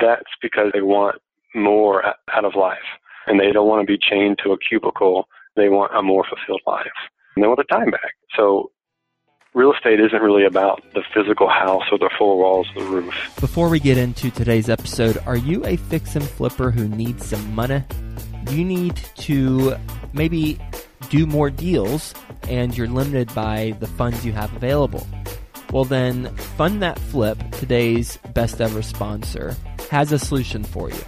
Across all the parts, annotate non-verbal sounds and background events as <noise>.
that's because they want more out of life and they don't want to be chained to a cubicle. They want a more fulfilled life and they want their time back. So real estate isn't really about the physical house or the four walls of the roof. Before we get into today's episode, are you a fix and flipper who needs some money? You need to maybe do more deals and you're limited by the funds you have available. Well, then, Fund That Flip, today's best ever sponsor, has a solution for you.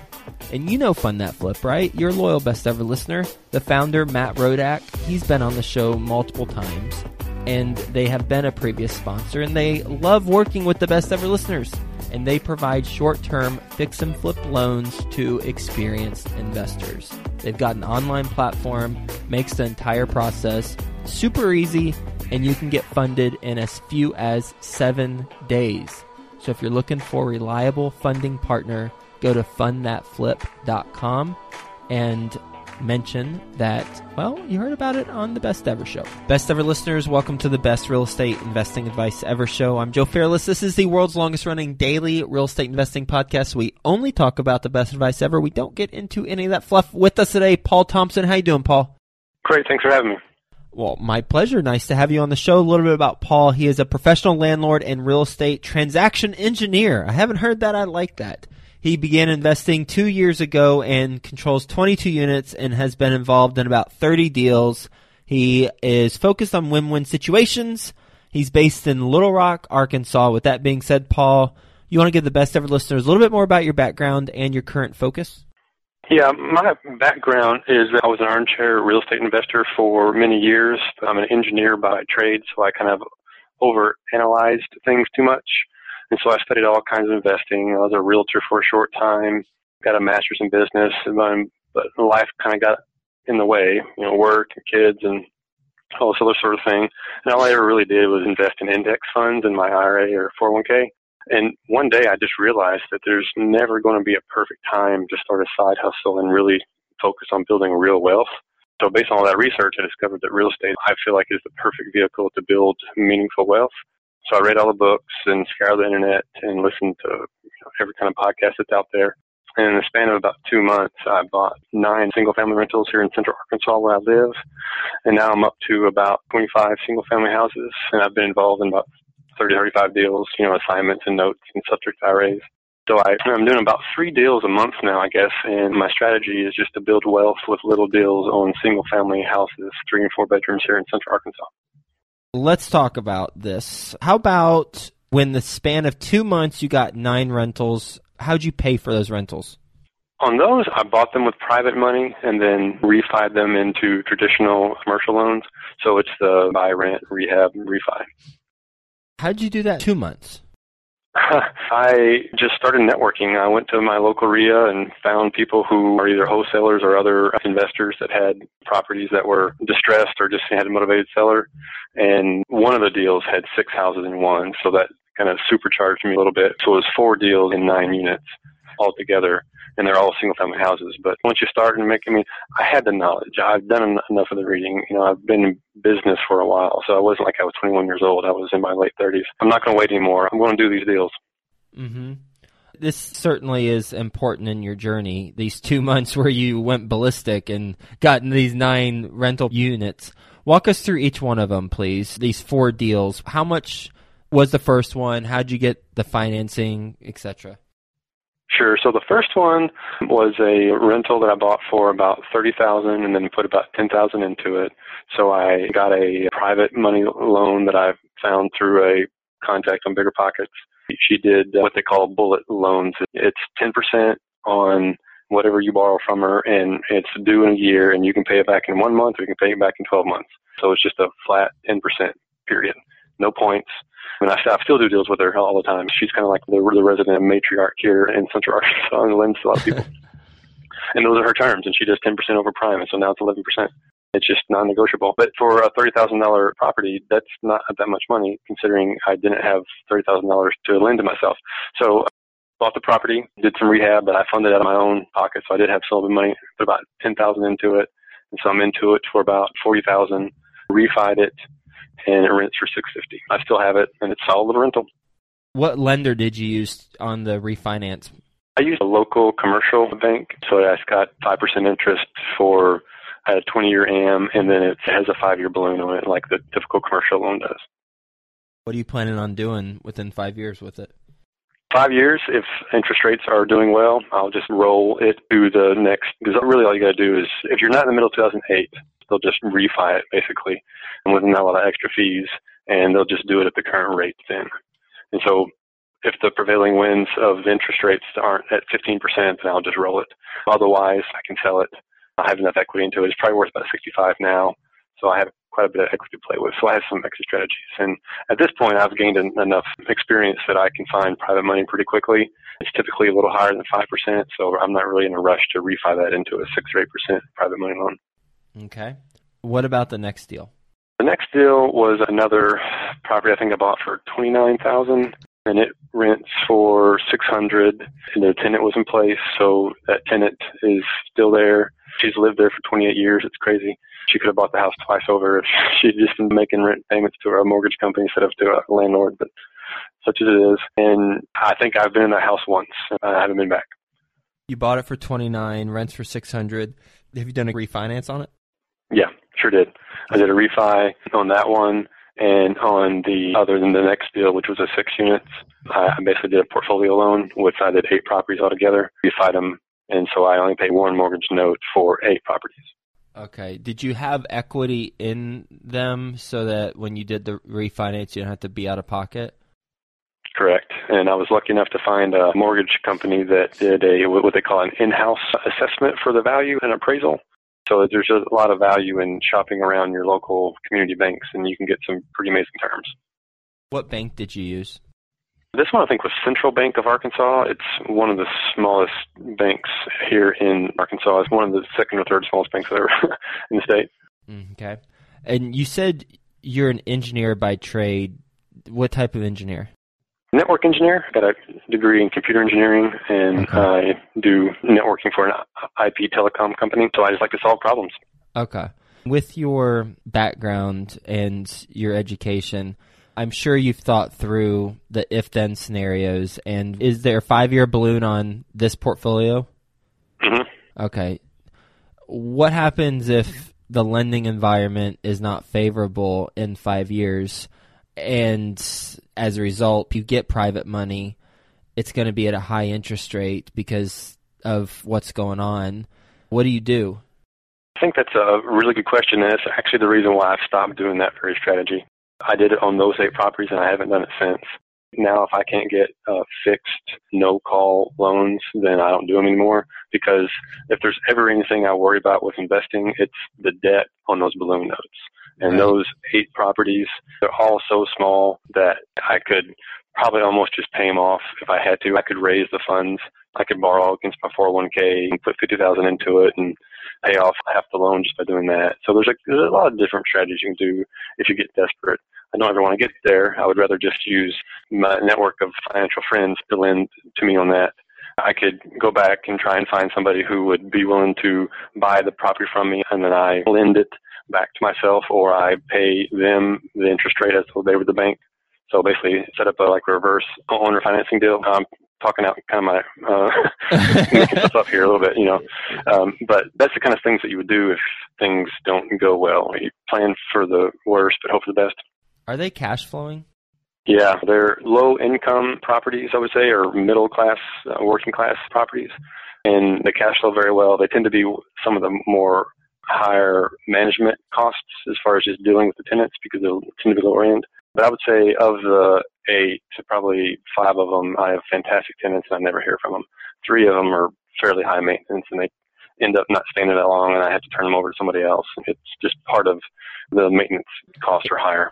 And you know Fund That Flip, right? You're loyal best ever listener. The founder, Matt Rodak, he's been on the show multiple times, and they have been a previous sponsor, and they love working with the best ever listeners. And they provide short term fix and flip loans to experienced investors. They've got an online platform, makes the entire process super easy, and you can get funded in as few as seven days. So if you're looking for a reliable funding partner, go to fundthatflip.com and mention that, well, you heard about it on the Best Ever Show. Best Ever listeners, welcome to the Best Real Estate Investing Advice Ever Show. I'm Joe Fairless. This is the world's longest running daily real estate investing podcast. We only talk about the best advice ever. We don't get into any of that fluff. With us today, Paul Thompson. How you doing, Paul? Great. Thanks for having me. Well, my pleasure. Nice to have you on the show. A little bit about Paul. He is a professional landlord and real estate transaction engineer. I haven't heard that. I like that. He began investing two years ago and controls 22 units and has been involved in about 30 deals. He is focused on win-win situations. He's based in Little Rock, Arkansas. With that being said, Paul, you want to give the best ever listeners a little bit more about your background and your current focus? Yeah, my background is that I was an armchair real estate investor for many years. I'm an engineer by trade, so I kind of overanalyzed things too much. And so I studied all kinds of investing. I was a realtor for a short time, got a master's in business, but life kind of got in the way, you know, work and kids and all this other sort of thing. And all I ever really did was invest in index funds in my IRA or 401k. And one day I just realized that there's never going to be a perfect time to start a side hustle and really focus on building real wealth. So based on all that research, I discovered that real estate, I feel like, is the perfect vehicle to build meaningful wealth. So I read all the books and scoured the internet and listened to every kind of podcast that's out there. And in the span of about two months, I bought nine single family rentals here in central Arkansas where I live. And now I'm up to about 25 single family houses. And I've been involved in about 30, 35 deals, you know, assignments and notes and subject IRAs. So I, I'm doing about three deals a month now, I guess, and my strategy is just to build wealth with little deals on single family houses, three and four bedrooms here in central Arkansas. Let's talk about this. How about when the span of two months you got nine rentals? How'd you pay for those rentals? On those, I bought them with private money and then refied them into traditional commercial loans. So it's the buy, rent, rehab, refi. How'd you do that two months? <laughs> I just started networking. I went to my local REIA and found people who are either wholesalers or other investors that had properties that were distressed or just had a motivated seller. And one of the deals had six houses in one, so that kind of supercharged me a little bit. So it was four deals in nine units altogether and they're all single family houses. But once you start and make, I mean, I had the knowledge. I've done enough of the reading. You know, I've been in business for a while, so I wasn't like I was 21 years old. I was in my late 30s. I'm not going to wait anymore. I'm going to do these deals. Mm-hmm. This certainly is important in your journey. These two <laughs> months where you went ballistic and got these nine rental units. Walk us through each one of them, please. These four deals. How much was the first one? How'd you get the financing, etc.? Sure. So the first one was a rental that I bought for about thirty thousand, and then put about ten thousand into it. So I got a private money loan that I found through a contact on BiggerPockets. She did what they call bullet loans. It's ten percent on whatever you borrow from her, and it's due in a year, and you can pay it back in one month, or you can pay it back in twelve months. So it's just a flat ten percent period, no points. I mean, I, I still do deals with her all the time. She's kind of like the, the resident matriarch here in Central Arkansas and lends to a lot of people. <laughs> and those are her terms, and she does 10% over prime, and so now it's 11%. It's just non-negotiable. But for a $30,000 property, that's not that much money, considering I didn't have $30,000 to lend to myself. So bought the property, did some rehab but I funded out of my own pocket, so I did have some of money, put about 10000 into it, and so I'm into it for about 40000 refied it, and it rents for six fifty. I still have it, and it's solid rental. What lender did you use on the refinance? I used a local commercial bank, so I got 5% interest for a 20 year AM, and then it has a five year balloon on it, like the typical commercial loan does. What are you planning on doing within five years with it? Five years, if interest rates are doing well, I'll just roll it to the next, because really all you got to do is, if you're not in the middle of 2008, they'll just refi it basically, and with not a lot of extra fees, and they'll just do it at the current rate then. And so if the prevailing winds of interest rates aren't at 15%, then I'll just roll it. Otherwise, I can sell it. I have enough equity into it. It's probably worth about 65 now, so I have quite a bit of equity to play with. So I have some exit strategies. And at this point, I've gained en- enough experience that I can find private money pretty quickly. It's typically a little higher than 5%, so I'm not really in a rush to refi that into a 6 or 8% private money loan. Okay. What about the next deal? The next deal was another property I think I bought for 29000 and it rents for 600 and the tenant was in place so that tenant is still there she's lived there for 28 years it's crazy she could have bought the house twice over if <laughs> she'd just been making rent payments to a mortgage company instead of to a landlord but such as it is and i think i've been in that house once i haven't been back You bought it for 29, rents for 600. Have you done a refinance on it? Yeah sure did i did a refi on that one and on the other than the next deal, which was a six units, I basically did a portfolio loan, which I did eight properties altogether, refied them, and so I only paid one mortgage note for eight properties. Okay. Did you have equity in them so that when you did the refinance, you didn't have to be out of pocket? Correct. And I was lucky enough to find a mortgage company that did a what they call an in-house assessment for the value and appraisal. So there's a lot of value in shopping around your local community banks, and you can get some pretty amazing terms. What bank did you use? This one I think was Central Bank of Arkansas. It's one of the smallest banks here in Arkansas. It's one of the second or third smallest banks ever <laughs> in the state. Mm, Okay. And you said you're an engineer by trade. What type of engineer? Network engineer. I got a degree in computer engineering, and Okay. I do networking for an IP telecom company. So I just like to solve problems. Okay. With your background and your education, I'm sure you've thought through the if then scenarios. And is there a five year balloon on this portfolio? hmm Okay. What happens if the lending environment is not favorable in five years? And as a result, you get private money, it's going to be at a high interest rate because of what's going on. What do you do? I think that's a really good question, and it's actually the reason why I've stopped doing that very strategy. I did it on those eight properties, and I haven't done it since. Now, if I can't get uh, fixed, no-call loans, then I don't do them anymore. Because if there's ever anything I worry about with investing, it's the debt on those balloon notes. And Right. those eight properties, they're all so small that I could probably almost just pay them off if I had to. I could raise the funds. I could borrow against my 401k and put 50000 into it and pay off half the loan just by doing that. So there's a, there's a lot of different strategies you can do if you get desperate. I don't ever want to get there. I would rather just use my network of financial friends to lend to me on that. I could go back and try and find somebody who would be willing to buy the property from me and then I lend it back to myself or I pay them the interest rate as though they were the bank. So basically set up a like reverse owner financing deal. I'm talking out kind of my, uh, <laughs> making stuff up here a little bit, you know. Um, but that's the kind of things that you would do if things don't go well. You plan for the worst, but hope for the best. Are they cash flowing? Yeah, they're low income properties, I would say, or middle class, uh, working class properties. And they cash flow very well. They tend to be some of the more higher management costs as far as just dealing with the tenants because they tend to be lower end. But I would say of the eight, probably five of them, I have fantastic tenants and I never hear from them. Three of them are fairly high maintenance and they end up not staying that long and I have to turn them over to somebody else. It's just part of the maintenance costs are higher.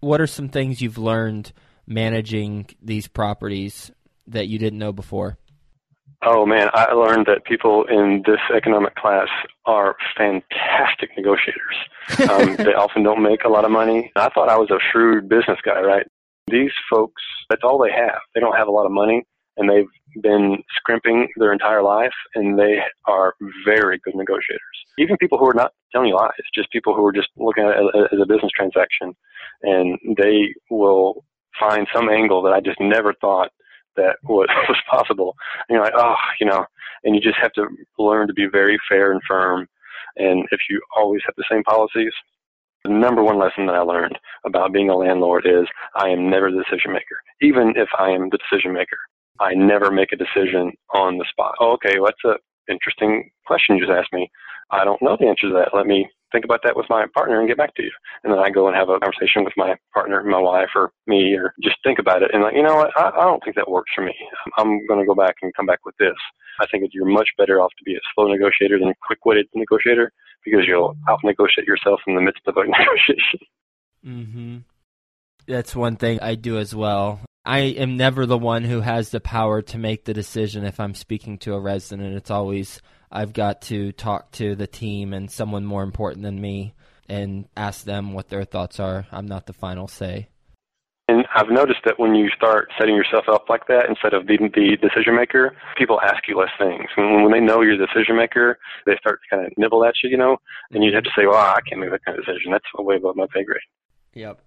What are some things you've learned managing these properties that you didn't know before? Oh man, I learned that people in this economic class are fantastic negotiators. Um, <laughs> they often don't make a lot of money. I thought I was a shrewd business guy, right? These folks, that's all they have. They don't have a lot of money and they've been scrimping their entire life and they are very good negotiators. Even people who are not telling you lies, just people who are just looking at it as a business transaction and they will find some angle that I just never thought that was, <laughs> was possible. And you're like, oh, you know, and you just have to learn to be very fair and firm. And if you always have the same policies, the number one lesson that I learned about being a landlord is I am never the decision maker. Even if I am the decision maker, I never make a decision on the spot. Oh, okay, well, a interesting question you just asked me. I don't know the answer to that. Let me think about that with my partner and get back to you. And then I go and have a conversation with my partner, my wife, or me, or just think about it and like, you know what, I, I don't think that works for me. I'm going to go back and come back with this. I think you're much better off to be a slow negotiator than a quick-witted negotiator because you'll out-negotiate yourself in the midst of a <laughs> negotiation. Mm-hmm. That's one thing I do as well. I am never the one who has the power to make the decision if I'm speaking to a resident. It's always I've got to talk to the team and someone more important than me and ask them what their thoughts are. I'm not the final say. And I've noticed that when you start setting yourself up like that, instead of being the decision maker, people ask you less things. When, when they know you're the decision maker, they start to kind of nibble at you, you know, and you have to say, well, I can't make that kind of decision. That's way above my pay grade. Yep.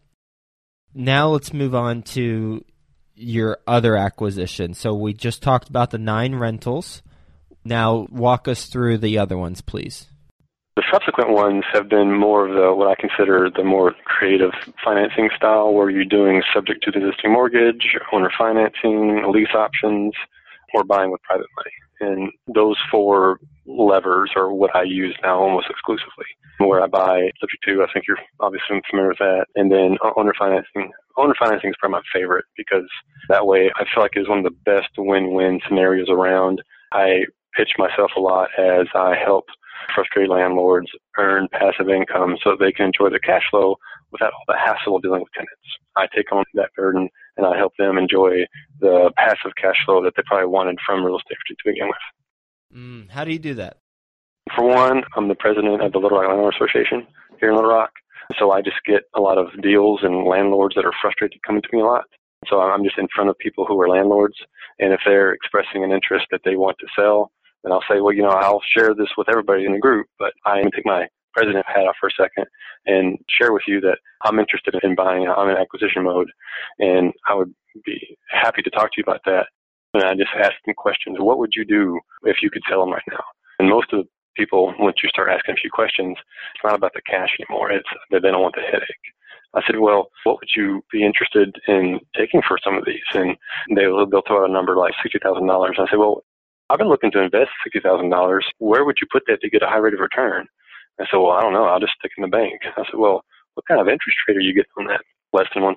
Now let's move on to your other acquisition. So we just talked about the nine rentals. Now, walk us through the other ones, please. The subsequent ones have been more of the what I consider the more creative financing style, where you're doing subject to the existing mortgage, owner financing, lease options, or buying with private money. And those four levers are what I use now almost exclusively. Where I buy subject to, I think you're obviously familiar with that, and then owner financing. Owner financing is probably my favorite because that way I feel like it's one of the best win-win scenarios around. I pitch myself a lot as I help frustrated landlords earn passive income so they can enjoy their cash flow without all the hassle of dealing with tenants. I take on that burden and I help them enjoy the passive cash flow that they probably wanted from real estate to begin with. Mm, how do you do that? For one, I'm the president of the Little Rock Landlord Association here in Little Rock. So I just get a lot of deals and landlords that are frustrated coming to me a lot. So I'm just in front of people who are landlords. And if they're expressing an interest that they want to sell, and I'll say, well, you know, I'll share this with everybody in the group, but I am take my president hat off for a second and share with you that I'm interested in buying. I'm in acquisition mode, and I would be happy to talk to you about that. And I just ask them questions. What would you do if you could sell them right now? And most of the people, once you start asking a few questions, it's not about the cash anymore. It's that they don't want the headache. I said, well, what would you be interested in taking for some of these? And they'll, they'll throw out a number like $60,000. I said, well, I've been looking to invest $60,000. Where would you put that to get a high rate of return? I said, well, I don't know. I'll just stick in the bank. I said, well, what kind of interest rate are you getting on that? Less than 1%.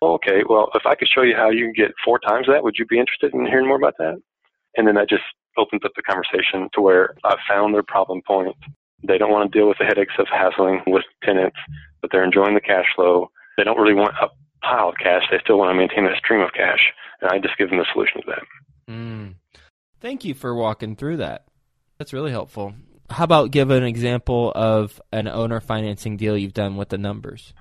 Well, okay. Well, if I could show you how you can get four times that, would you be interested in hearing more about that? And then that just opens up the conversation to where I've found their problem point. They don't want to deal with the headaches of hassling with tenants, but they're enjoying the cash flow. They don't really want a pile of cash. They still want to maintain that stream of cash. And I just give them the solution to that. Mm. Thank you for walking through that. That's really helpful. How about give an example of an owner financing deal you've done with the numbers?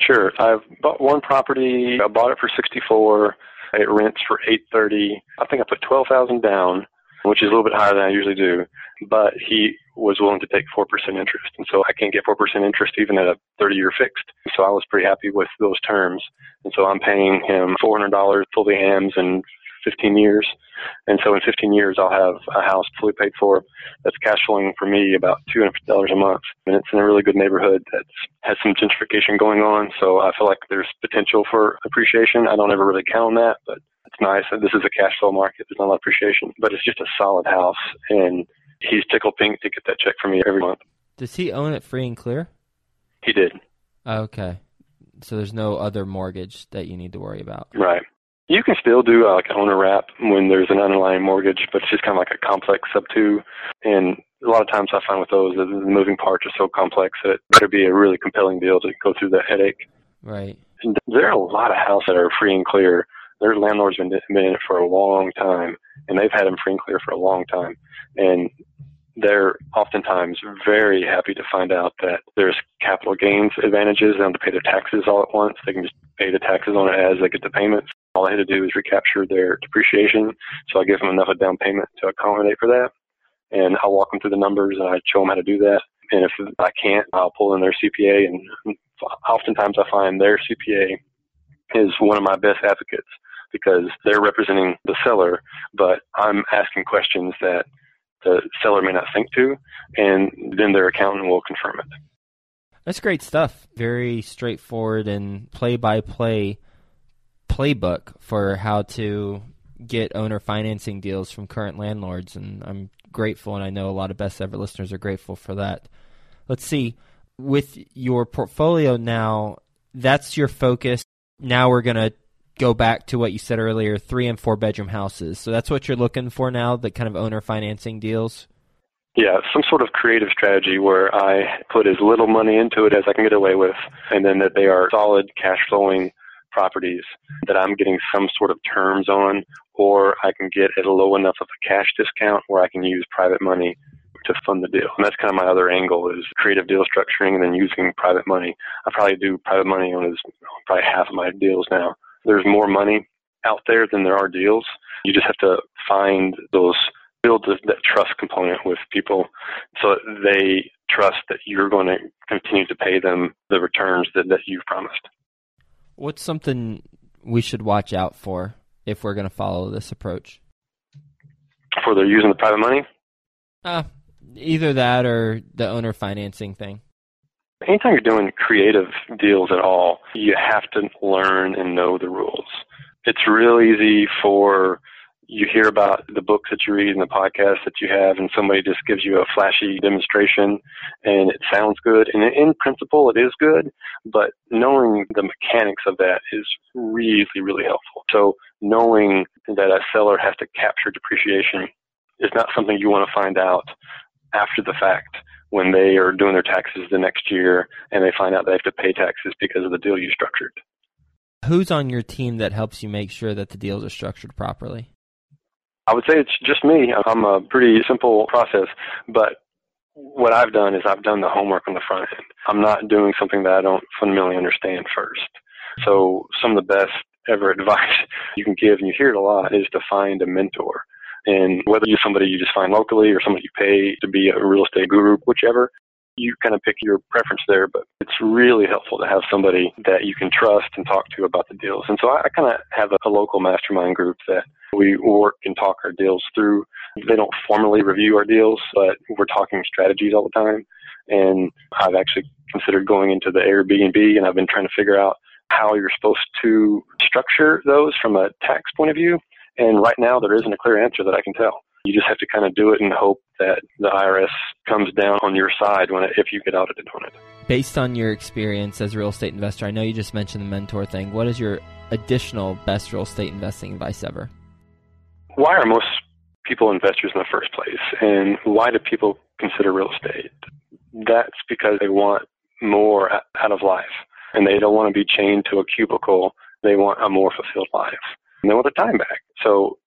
Sure. I've bought one property. I bought it for 64. It rents for 830. I think I put 12,000 down, which is a little bit higher than I usually do. But he was willing to take 4% interest. And so I can't get 4% interest even at a 30 year fixed. So I was pretty happy with those terms. And so I'm paying him $400 fully AMs and 15 years. And so in 15 years, I'll have a house fully paid for that's cash flowing for me about $250 a month. And it's in a really good neighborhood that has some gentrification going on. So I feel like there's potential for appreciation. I don't ever really count on that, but it's nice. This is a cash flow market. There's not a lot of appreciation, but it's just a solid house. And he's tickled pink to get that check from me every month. Does he own it free and clear? He did. Okay. So there's no other mortgage that you need to worry about. Right. You can still do uh, like an owner wrap when there's an underlying mortgage, but it's just kind of like a complex sub two. And a lot of times I find with those that the moving parts are so complex that it better be a really compelling deal to go through that headache. Right. And there are a lot of houses that are free and clear. Their landlords have been, been in it for a long time, and they've had them free and clear for a long time. And they're oftentimes very happy to find out that there's capital gains advantages. They don't have to pay their taxes all at once. They can just pay the taxes on it as they get the payments. All I had to do is recapture their depreciation. So I give them enough of down payment to accommodate for that. And I'll walk them through the numbers and I show them how to do that. And if I can't, I'll pull in their CPA. And oftentimes I find their CPA is one of my best advocates because they're representing the seller, but I'm asking questions that the seller may not think to, and then their accountant will confirm it. That's great stuff. Very straightforward and play by play playbook for how to get owner financing deals from current landlords. And I'm grateful, and I know a lot of best ever listeners are grateful for that. Let's see. With your portfolio now, that's your focus. Now we're going to go back to what you said earlier three and four bedroom houses. So that's what you're looking for now, the kind of owner financing deals? Yeah, some sort of creative strategy where I put as little money into it as I can get away with, and then that they are solid cash flowing properties that I'm getting some sort of terms on, or I can get at a low enough of a cash discount where I can use private money to fund the deal. And that's kind of my other angle is creative deal structuring and then using private money. I probably do private money on as probably half of my deals now. There's more money out there than there are deals. You just have to find those build that trust component with people so they trust that you're going to continue to pay them the returns that, that you've promised. What's something we should watch out for if we're going to follow this approach? For they're using the private money? Uh, either that or the owner financing thing. Anytime you're doing creative deals at all, you have to learn and know the rules. It's real easy for you hear about the books that you read and the podcasts that you have, and somebody just gives you a flashy demonstration and it sounds good. And in principle, it is good, but knowing the mechanics of that is really, really helpful. So knowing that a seller has to capture depreciation is not something you want to find out after the fact when they are doing their taxes the next year and they find out they have to pay taxes because of the deal you structured. Who's on your team that helps you make sure that the deals are structured properly? I would say it's just me. I'm a pretty simple process, but what I've done is I've done the homework on the front end. I'm not doing something that I don't fundamentally understand first. So some of the best ever <laughs> advice you can give, and you hear it a lot, is to find a mentor. And whether you're somebody you just find locally or somebody you pay to be a real estate guru, whichever, you kind of pick your preference there, but it's really helpful to have somebody that you can trust and talk to about the deals. And so I, I kind of have a, a local mastermind group that we work and talk our deals through. They don't formally review our deals, but we're talking strategies all the time. And I've actually considered going into the Airbnb and I've been trying to figure out how you're supposed to structure those from a tax point of view. And right now there isn't a clear answer that I can tell. You just have to kind of do it and hope that the IRS comes down on your side when it, if you get audited on it. Based on your experience as a real estate investor, I know you just mentioned the mentor thing. What is your additional best real estate investing advice ever? Why are most people investors in the first place? And why do people consider real estate? That's because they want more out of life and they don't want to be chained to a cubicle. They want a more fulfilled life and they want their time back. So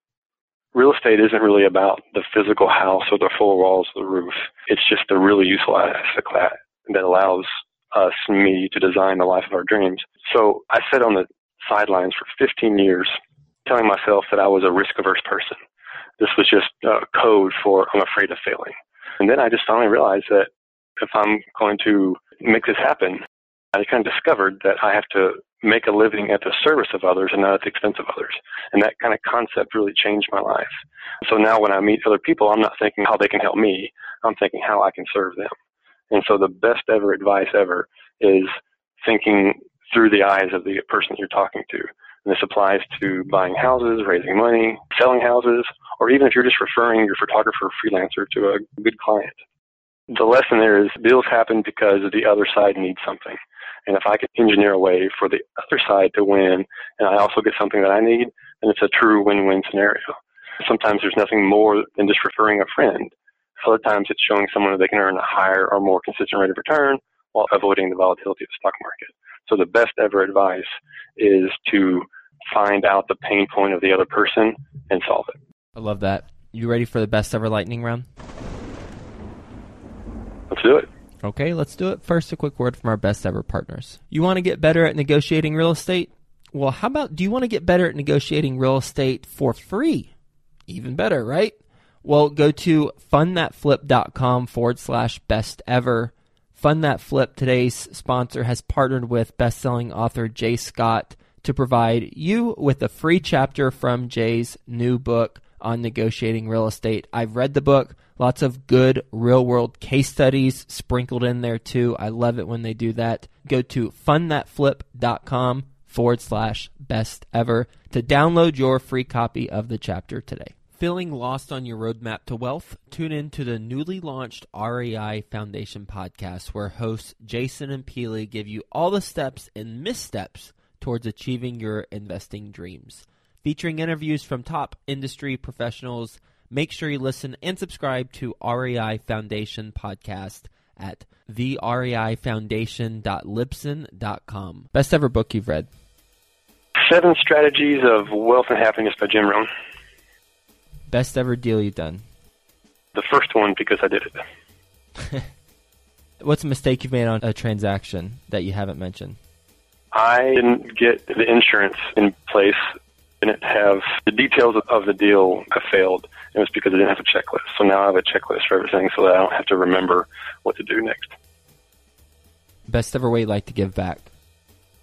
real estate isn't really about the physical house or the four walls of the roof. It's just a really useful asset class that allows us, me, to design the life of our dreams. So I sat on the sidelines for 15 years telling myself that I was a risk averse person. This was just a code for I'm afraid of failing. And then I just finally realized that if I'm going to make this happen, I kind of discovered that I have to make a living at the service of others and not at the expense of others. And that kind of concept really changed my life. So now when I meet other people, I'm not thinking how they can help me. I'm thinking how I can serve them. And so the best ever advice ever is thinking through the eyes of the person you're talking to. And this applies to buying houses, raising money, selling houses, or even if you're just referring your photographer freelancer to a good client. The lesson there is deals happen because the other side needs something. And if I can engineer a way for the other side to win, and I also get something that I need, then it's a true win-win scenario. Sometimes there's nothing more than just referring a friend. Other times it's showing someone that they can earn a higher or more consistent rate of return while avoiding the volatility of the stock market. So the best ever advice is to find out the pain point of the other person and solve it. I love that. You ready for the best ever lightning round? Let's do it. Okay, let's do it. First, a quick word from our best ever partners. You want to get better at negotiating real estate? Well, how about do you want to get better at negotiating real estate for free? Even better, right? Well, go to fundthatflip.com forward slash best ever. Fund That Flip, today's sponsor, has partnered with best-selling author J Scott to provide you with a free chapter from Jay's new book on negotiating real estate. I've read the book, lots of good real world case studies sprinkled in there too. I love it when they do that. Go to fundthatflip.com forward slash best ever to download your free copy of the chapter today. Feeling lost on your roadmap to wealth? Tune in to the newly launched REI Foundation podcast, where hosts Jason and Peely give you all the steps and missteps towards achieving your investing dreams. Featuring interviews from top industry professionals, make sure you listen and subscribe to REI Foundation podcast at thereifoundation.libsyn.com. Best ever book you've read? Seven Strategies of Wealth and Happiness by Jim Rohn. Best ever deal you've done? The first one because I did it. <laughs> What's a mistake you've made on a transaction that you haven't mentioned? I didn't get the insurance in place. Didn't have the details of the deal. I failed. It was because I didn't have a checklist. So now I have a checklist for everything, so that I don't have to remember what to do next. Best ever way you like to give back?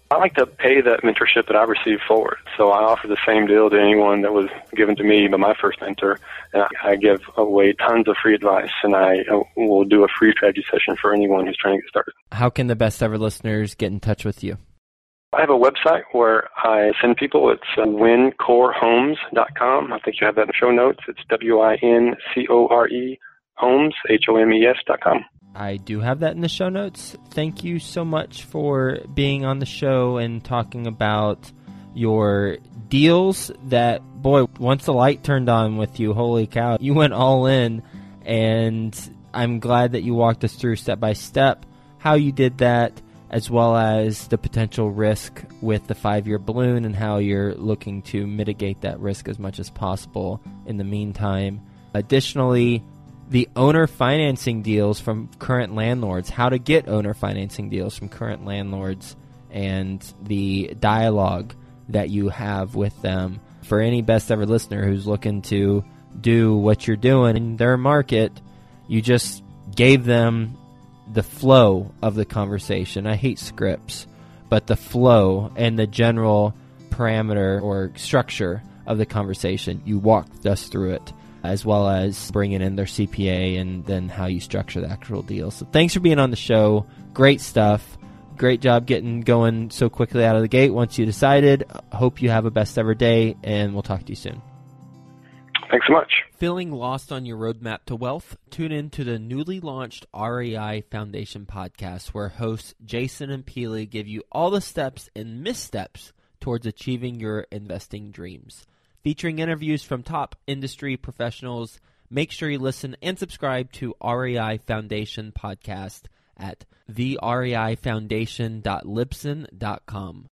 I like to pay that mentorship that I received forward. So I offer the same deal to anyone that was given to me by my first mentor. And I give away tons of free advice, and I uh, will do a free strategy session for anyone who's trying to get started. How can the best ever listeners get in touch with you? I have a website where I send people. It's uh, wincorehomes.com. I think you have that in the show notes. It's W-I-N-C-O-R-E homes, H-O-M-E-S dot com. I do have that in the show notes. Thank you so much for being on the show and talking about your deals that, boy, once the light turned on with you, holy cow, you went all in. And I'm glad that you walked us through step by step how you did that, as well as the potential risk with the five year balloon and how you're looking to mitigate that risk as much as possible in the meantime. Additionally, the owner financing deals from current landlords, how to get owner financing deals from current landlords, and the dialogue that you have with them. For any best ever listener who's looking to do what you're doing in their market, you just gave them the flow of the conversation. I hate scripts, but the flow and the general parameter or structure of the conversation, you walked us through it as well as bringing in their CPA and then how you structure the actual deal. So thanks for being on the show. Great stuff. Great job getting going so quickly out of the gate once you decided. Hope you have a best ever day, and we'll talk to you soon. Thanks so much. Feeling lost on your roadmap to wealth? Tune in to the newly launched REI Foundation podcast, where hosts Jason and Peely give you all the steps and missteps towards achieving your investing dreams featuring interviews from top industry professionals. Make sure you listen and subscribe to REI Foundation podcast at thereifoundation.libsyn.com.